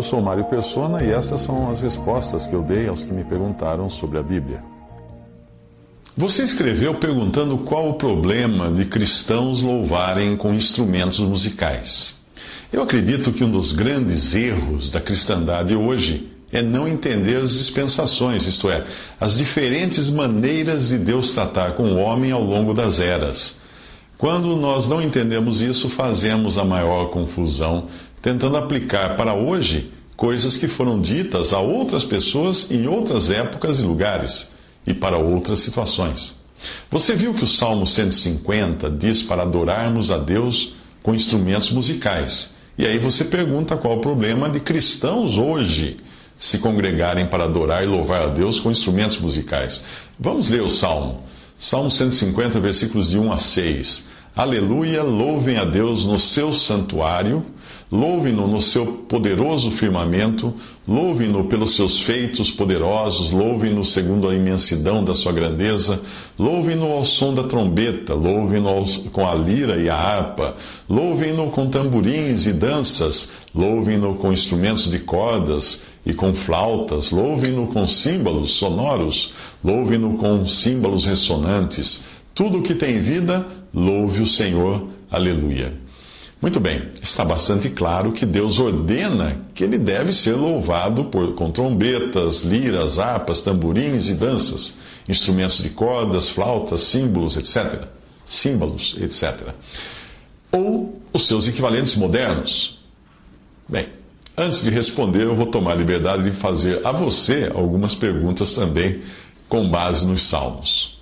Eu sou Mário Persona e essas são as respostas que eu dei aos que me perguntaram sobre a Bíblia. Você escreveu perguntando qual o problema de cristãos louvarem com instrumentos musicais. Eu acredito que um dos grandes erros da cristandade hoje é não entender as dispensações, isto é, as diferentes maneiras de Deus tratar com o homem ao longo das eras. Quando nós não entendemos isso, fazemos a maior confusão, tentando aplicar para hoje coisas que foram ditas a outras pessoas em outras épocas e lugares e para outras situações. Você viu que o Salmo 150 diz para adorarmos a Deus com instrumentos musicais. E aí você pergunta qual o problema de cristãos hoje se congregarem para adorar e louvar a Deus com instrumentos musicais. Vamos ler o Salmo. Salmo 150, versículos de 1 a 6. Aleluia, louvem a Deus no seu santuário, louvem-no no seu poderoso firmamento, louvem-no pelos seus feitos poderosos, louvem-no segundo a imensidão da sua grandeza, louvem-no ao som da trombeta, louvem-no com a lira e a harpa, louvem-no com tamborins e danças, louvem-no com instrumentos de cordas e com flautas, louvem-no com símbolos sonoros, louvem-no com símbolos ressonantes. Tudo o que tem vida, louve o Senhor. Aleluia. Muito bem, está bastante claro que Deus ordena que ele deve ser louvado por, com trombetas, liras, harpas, tamborins e danças, instrumentos de cordas, flautas, símbolos, etc. Símbolos, etc. Ou os seus equivalentes modernos. Bem, antes de responder, eu vou tomar liberdade de fazer a você algumas perguntas também com base nos Salmos.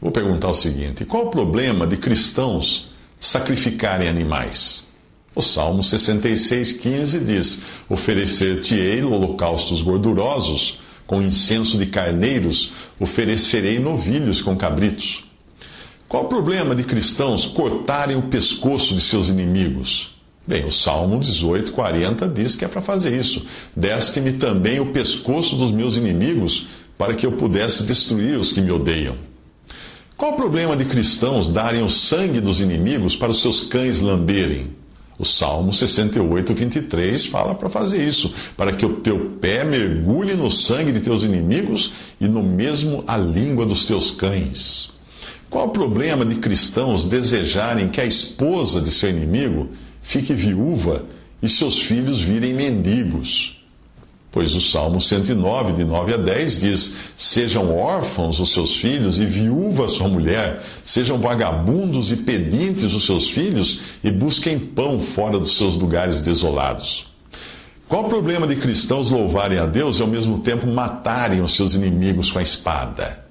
Vou perguntar o seguinte: qual o problema de cristãos sacrificarem animais? O Salmo 66,15 diz: Oferecer-te-ei holocaustos gordurosos, com incenso de carneiros, oferecerei novilhos com cabritos. Qual o problema de cristãos cortarem o pescoço de seus inimigos? Bem, o Salmo 18, 40 diz que é para fazer isso. Deste-me também o pescoço dos meus inimigos, para que eu pudesse destruir os que me odeiam. Qual o problema de cristãos darem o sangue dos inimigos para os seus cães lamberem? O Salmo 68, 23 fala para fazer isso, para que o teu pé mergulhe no sangue de teus inimigos e no mesmo a língua dos teus cães. Qual o problema de cristãos desejarem que a esposa de seu inimigo fique viúva e seus filhos virem mendigos. Pois o Salmo 109, de 9 a 10, diz: Sejam órfãos os seus filhos e viúva sua mulher, sejam vagabundos e pedintes os seus filhos e busquem pão fora dos seus lugares desolados. Qual o problema de cristãos louvarem a Deus e ao mesmo tempo matarem os seus inimigos com a espada?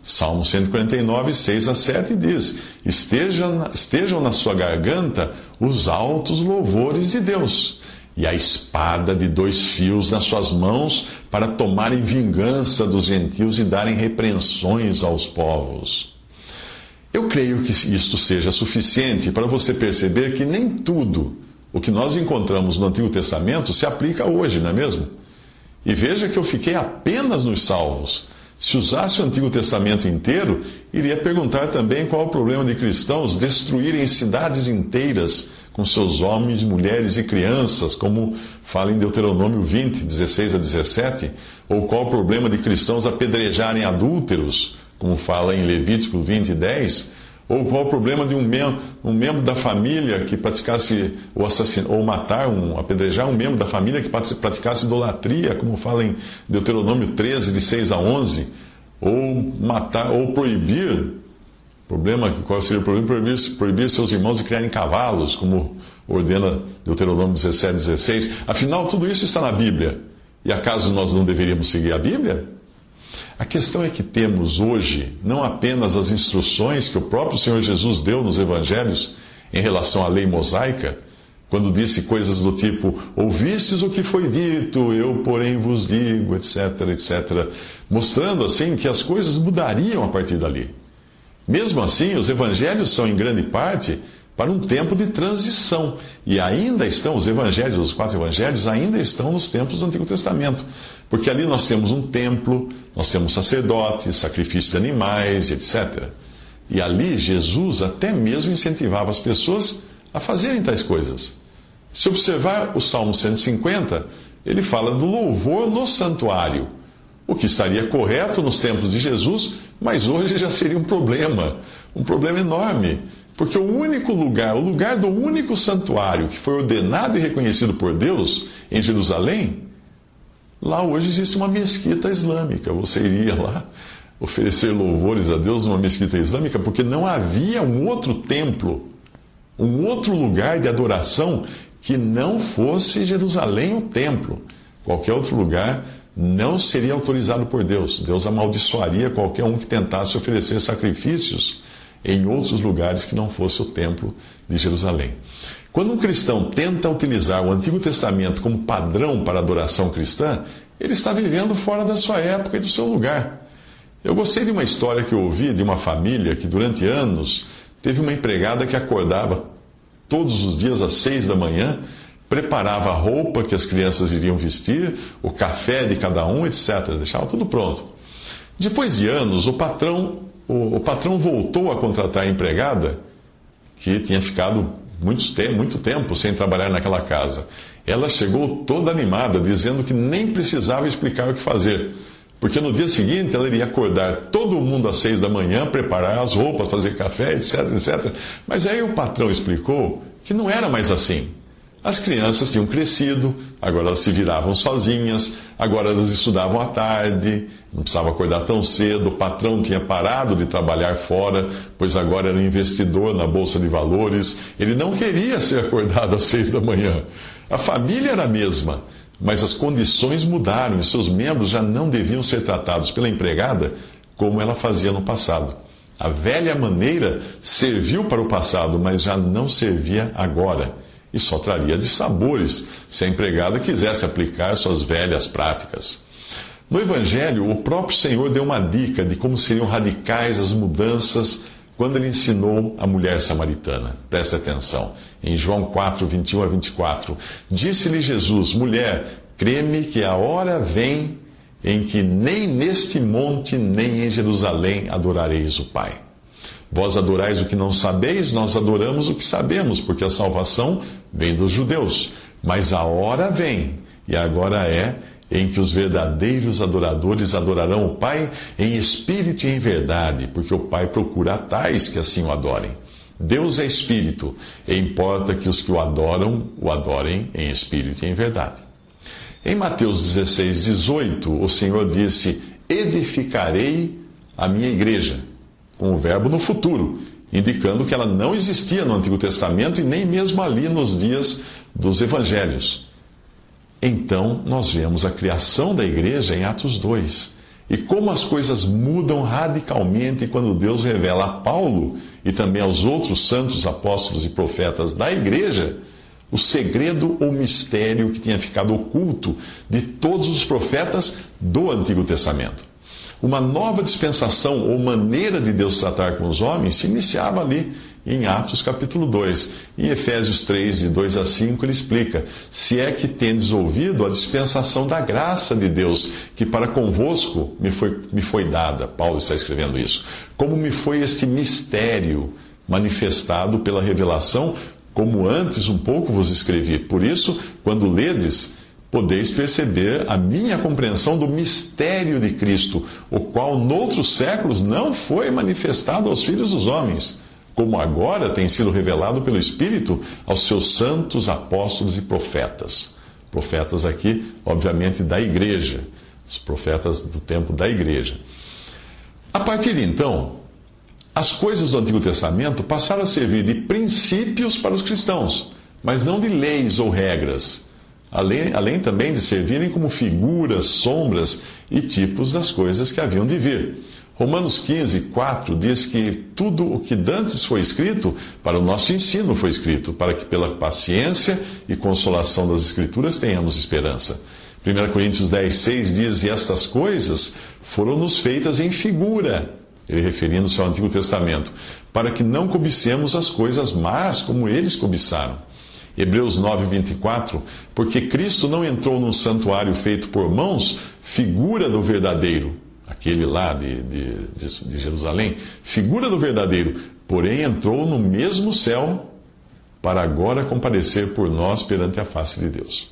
Salmo 149, 6 a 7 diz: Estejam, estejam na sua garganta os altos louvores de Deus, e a espada de dois fios nas suas mãos, para tomarem vingança dos gentios e darem repreensões aos povos. Eu creio que isto seja suficiente para você perceber que nem tudo o que nós encontramos no Antigo Testamento se aplica hoje, não é mesmo? E veja que eu fiquei apenas nos salvos. Se usasse o Antigo Testamento inteiro, iria perguntar também qual o problema de cristãos destruírem cidades inteiras com seus homens, mulheres e crianças, como fala em Deuteronômio 20, 16 a 17, ou qual o problema de cristãos apedrejarem adúlteros, como fala em Levítico 20, 10, ou qual o problema de um, mem um membro da família que praticasse ou assassinar, ou matar, um, apedrejar um membro da família que praticasse idolatria, como fala em Deuteronômio 13, de 6 a 11, ou matar, ou proibir, problema, qual seria o problema? Proibir, proibir seus irmãos de criarem cavalos, como ordena Deuteronômio 17, 16. Afinal, tudo isso está na Bíblia. E acaso nós não deveríamos seguir a Bíblia? A questão é que temos hoje não apenas as instruções que o próprio Senhor Jesus deu nos evangelhos em relação à lei mosaica, quando disse coisas do tipo: Ouvistes o que foi dito, eu, porém, vos digo, etc, etc, mostrando assim que as coisas mudariam a partir dali. Mesmo assim, os evangelhos são, em grande parte, para um tempo de transição. E ainda estão, os evangelhos, os quatro evangelhos, ainda estão nos tempos do Antigo Testamento. Porque ali nós temos um templo, nós temos sacerdotes, sacrifícios de animais, etc. E ali Jesus até mesmo incentivava as pessoas a fazerem tais coisas. Se observar o Salmo 150, ele fala do louvor no santuário, o que estaria correto nos tempos de Jesus, mas hoje já seria um problema, um problema enorme, porque o único lugar, o lugar do único santuário que foi ordenado e reconhecido por Deus em Jerusalém, lá hoje existe uma mesquita islâmica. Você iria lá oferecer louvores a Deus numa mesquita islâmica, porque não havia um outro templo, um outro lugar de adoração que não fosse Jerusalém o templo. Qualquer outro lugar não seria autorizado por Deus. Deus amaldiçoaria qualquer um que tentasse oferecer sacrifícios em outros lugares que não fosse o templo de Jerusalém. Quando um cristão tenta utilizar o Antigo Testamento como padrão para a adoração cristã, ele está vivendo fora da sua época e do seu lugar. Eu gostei de uma história que eu ouvi de uma família que durante anos teve uma empregada que acordava todos os dias às seis da manhã, preparava a roupa que as crianças iriam vestir, o café de cada um, etc. Deixava tudo pronto. Depois de anos, o patrão, o, o patrão voltou a contratar a empregada que tinha ficado muito tempo, muito tempo sem trabalhar naquela casa. Ela chegou toda animada, dizendo que nem precisava explicar o que fazer porque no dia seguinte ela iria acordar todo mundo às seis da manhã, preparar as roupas, fazer café, etc, etc. Mas aí o patrão explicou que não era mais assim. As crianças tinham crescido, agora elas se viravam sozinhas, agora elas estudavam à tarde, não precisavam acordar tão cedo, o patrão tinha parado de trabalhar fora, pois agora era investidor na Bolsa de Valores, ele não queria ser acordado às seis da manhã. A família era a mesma, mas as condições mudaram e seus membros já não deviam ser tratados pela empregada como ela fazia no passado. A velha maneira serviu para o passado, mas já não servia agora. E só traria de sabores se a empregada quisesse aplicar suas velhas práticas. No Evangelho, o próprio Senhor deu uma dica de como seriam radicais as mudanças quando ele ensinou a mulher samaritana. Preste atenção. Em João 4, 21 a 24. Disse-lhe Jesus: Mulher, creme que a hora vem em que nem neste monte, nem em Jerusalém adorareis o Pai. Vós adorais o que não sabeis, nós adoramos o que sabemos, porque a salvação vem dos judeus. Mas a hora vem, e agora é, em que os verdadeiros adoradores adorarão o Pai em espírito e em verdade, porque o Pai procura tais que assim o adorem. Deus é espírito, e importa que os que o adoram o adorem em espírito e em verdade. Em Mateus 16, 18, o Senhor disse: Edificarei a minha igreja, com o verbo no futuro, indicando que ela não existia no Antigo Testamento e nem mesmo ali nos dias dos evangelhos. Então, nós vemos a criação da igreja em Atos 2. E como as coisas mudam radicalmente quando Deus revela a Paulo e também aos outros santos apóstolos e profetas da igreja o segredo ou mistério que tinha ficado oculto de todos os profetas do Antigo Testamento. Uma nova dispensação ou maneira de Deus tratar com os homens se iniciava ali em Atos capítulo 2. Em Efésios 3, de 2 a 5, ele explica: Se é que tendes ouvido a dispensação da graça de Deus, que para convosco me foi, me foi dada. Paulo está escrevendo isso. Como me foi este mistério manifestado pela revelação, como antes um pouco vos escrevi. Por isso, quando ledes, podeis perceber a minha compreensão do mistério de Cristo, o qual noutros séculos não foi manifestado aos filhos dos homens como agora tem sido revelado pelo Espírito aos seus santos apóstolos e profetas. Profetas aqui, obviamente, da igreja, os profetas do tempo da igreja. A partir de então, as coisas do Antigo Testamento passaram a servir de princípios para os cristãos, mas não de leis ou regras, além, além também de servirem como figuras, sombras e tipos das coisas que haviam de vir. Romanos 15, 4 diz que tudo o que dantes foi escrito, para o nosso ensino foi escrito, para que pela paciência e consolação das Escrituras tenhamos esperança. 1 Coríntios 10, 6 diz: E estas coisas foram-nos feitas em figura, ele referindo-se ao Antigo Testamento, para que não cobicemos as coisas más como eles cobiçaram. Hebreus 9, 24, porque Cristo não entrou num santuário feito por mãos, figura do verdadeiro, aquele lá de, de, de, Jerusalém, figura do verdadeiro, porém entrou no mesmo céu, para agora comparecer por nós perante a face de Deus.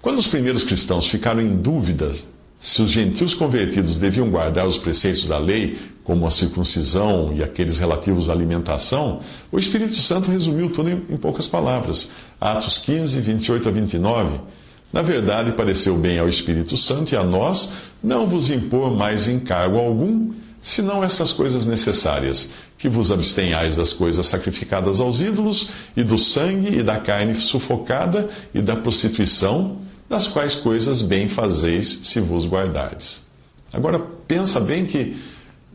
Quando os primeiros cristãos ficaram em dúvida se os gentios convertidos deviam guardar os preceitos da lei, como a circuncisão e aqueles relativos à alimentação, o Espírito Santo resumiu tudo em, poucas palavras. Atos 15, 28 a 29. Na verdade, pareceu bem ao Espírito Santo e a nós não vos impor mais encargo algum, senão essas coisas necessárias, que vos abstenhais das coisas sacrificadas aos ídolos, e do sangue e da carne sufocada, e da prostituição, das quais coisas bem fazeis se vos guardardes. Agora, pensa bem que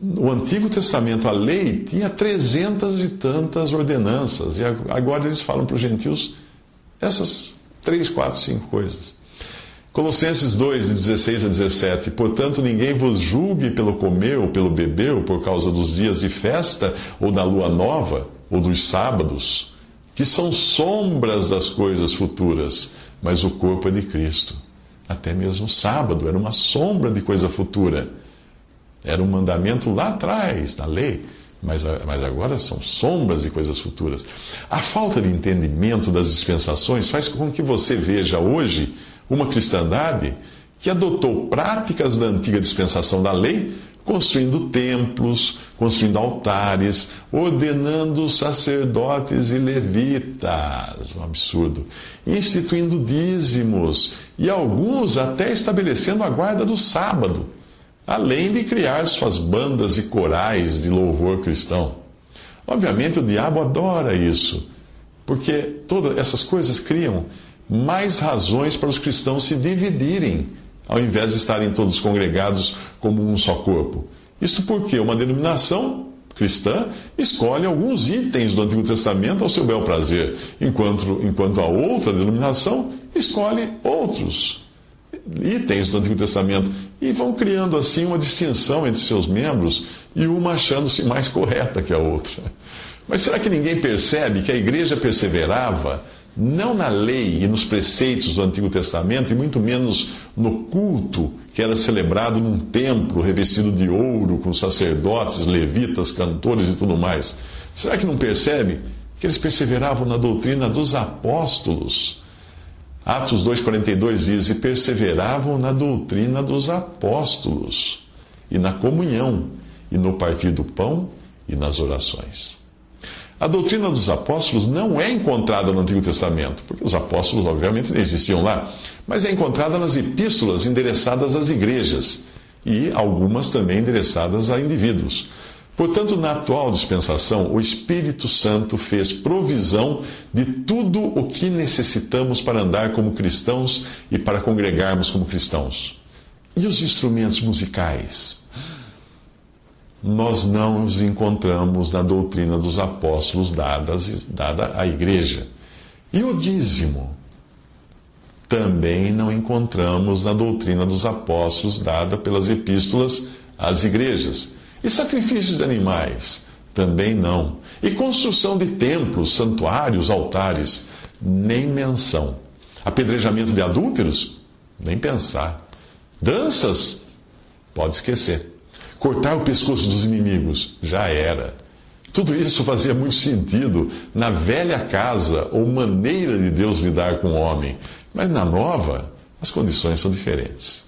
o Antigo Testamento, a lei, tinha trezentas e tantas ordenanças, e agora eles falam para os gentios essas três, quatro, cinco coisas. Colossenses 2, de 16 a 17. Portanto, ninguém vos julgue pelo comer ou pelo beber, ou por causa dos dias de festa, ou da lua nova, ou dos sábados, que são sombras das coisas futuras mas o corpo é de Cristo. Até mesmo o sábado era uma sombra de coisa futura. Era um mandamento lá atrás, na lei, mas, mas agora são sombras de coisas futuras. A falta de entendimento das dispensações faz com que você veja hoje uma cristandade que adotou práticas da antiga dispensação da lei construindo templos, construindo altares, ordenando sacerdotes e levitas, um absurdo, instituindo dízimos e alguns até estabelecendo a guarda do sábado, além de criar suas bandas e corais de louvor cristão. Obviamente o diabo adora isso, porque todas essas coisas criam mais razões para os cristãos se dividirem ao invés de estarem todos congregados como um só corpo. Isto porque uma denominação cristã escolhe alguns itens do Antigo Testamento ao seu bel prazer, enquanto, enquanto a outra denominação escolhe outros itens do Antigo Testamento e vão criando assim uma distinção entre seus membros e uma achando-se mais correta que a outra. Mas será que ninguém percebe que a igreja perseverava não na lei e nos preceitos do Antigo Testamento, e muito menos no culto que era celebrado num templo revestido de ouro, com sacerdotes, levitas, cantores e tudo mais. Será que não percebe que eles perseveravam na doutrina dos apóstolos? Atos 2,42 diz: E perseveravam na doutrina dos apóstolos, e na comunhão, e no partir do pão, e nas orações. A doutrina dos apóstolos não é encontrada no Antigo Testamento, porque os apóstolos, obviamente, não existiam lá, mas é encontrada nas epístolas endereçadas às igrejas e algumas também endereçadas a indivíduos. Portanto, na atual dispensação, o Espírito Santo fez provisão de tudo o que necessitamos para andar como cristãos e para congregarmos como cristãos. E os instrumentos musicais? Nós não os encontramos na doutrina dos apóstolos dadas, dada à igreja. E o dízimo? Também não encontramos na doutrina dos apóstolos dada pelas epístolas às igrejas. E sacrifícios de animais? Também não. E construção de templos, santuários, altares? Nem menção. Apedrejamento de adúlteros? Nem pensar. Danças? Pode esquecer cortar o pescoço dos inimigos. Já era. Tudo isso fazia muito sentido na velha casa ou maneira de Deus lidar com o homem. Mas na nova, as condições são diferentes.